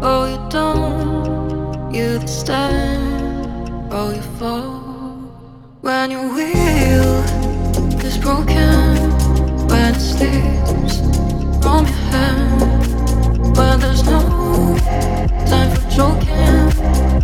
Oh, you don't. You stand. Oh, you fall. When your wheel is broken, when it slips from your hand, when there's no time for joking.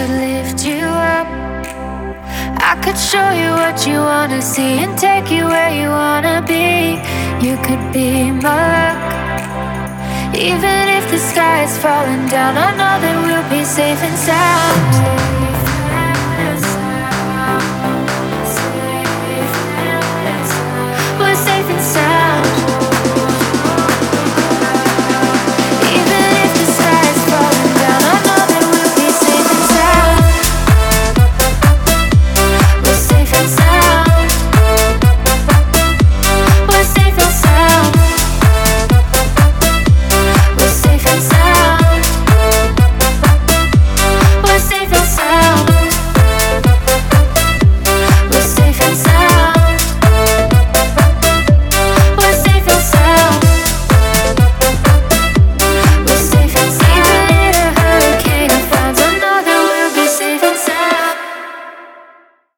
could lift you up. I could show you what you wanna see and take you where you wanna be. You could be my luck. Even if the sky is falling down, I know that we'll be safe and sound.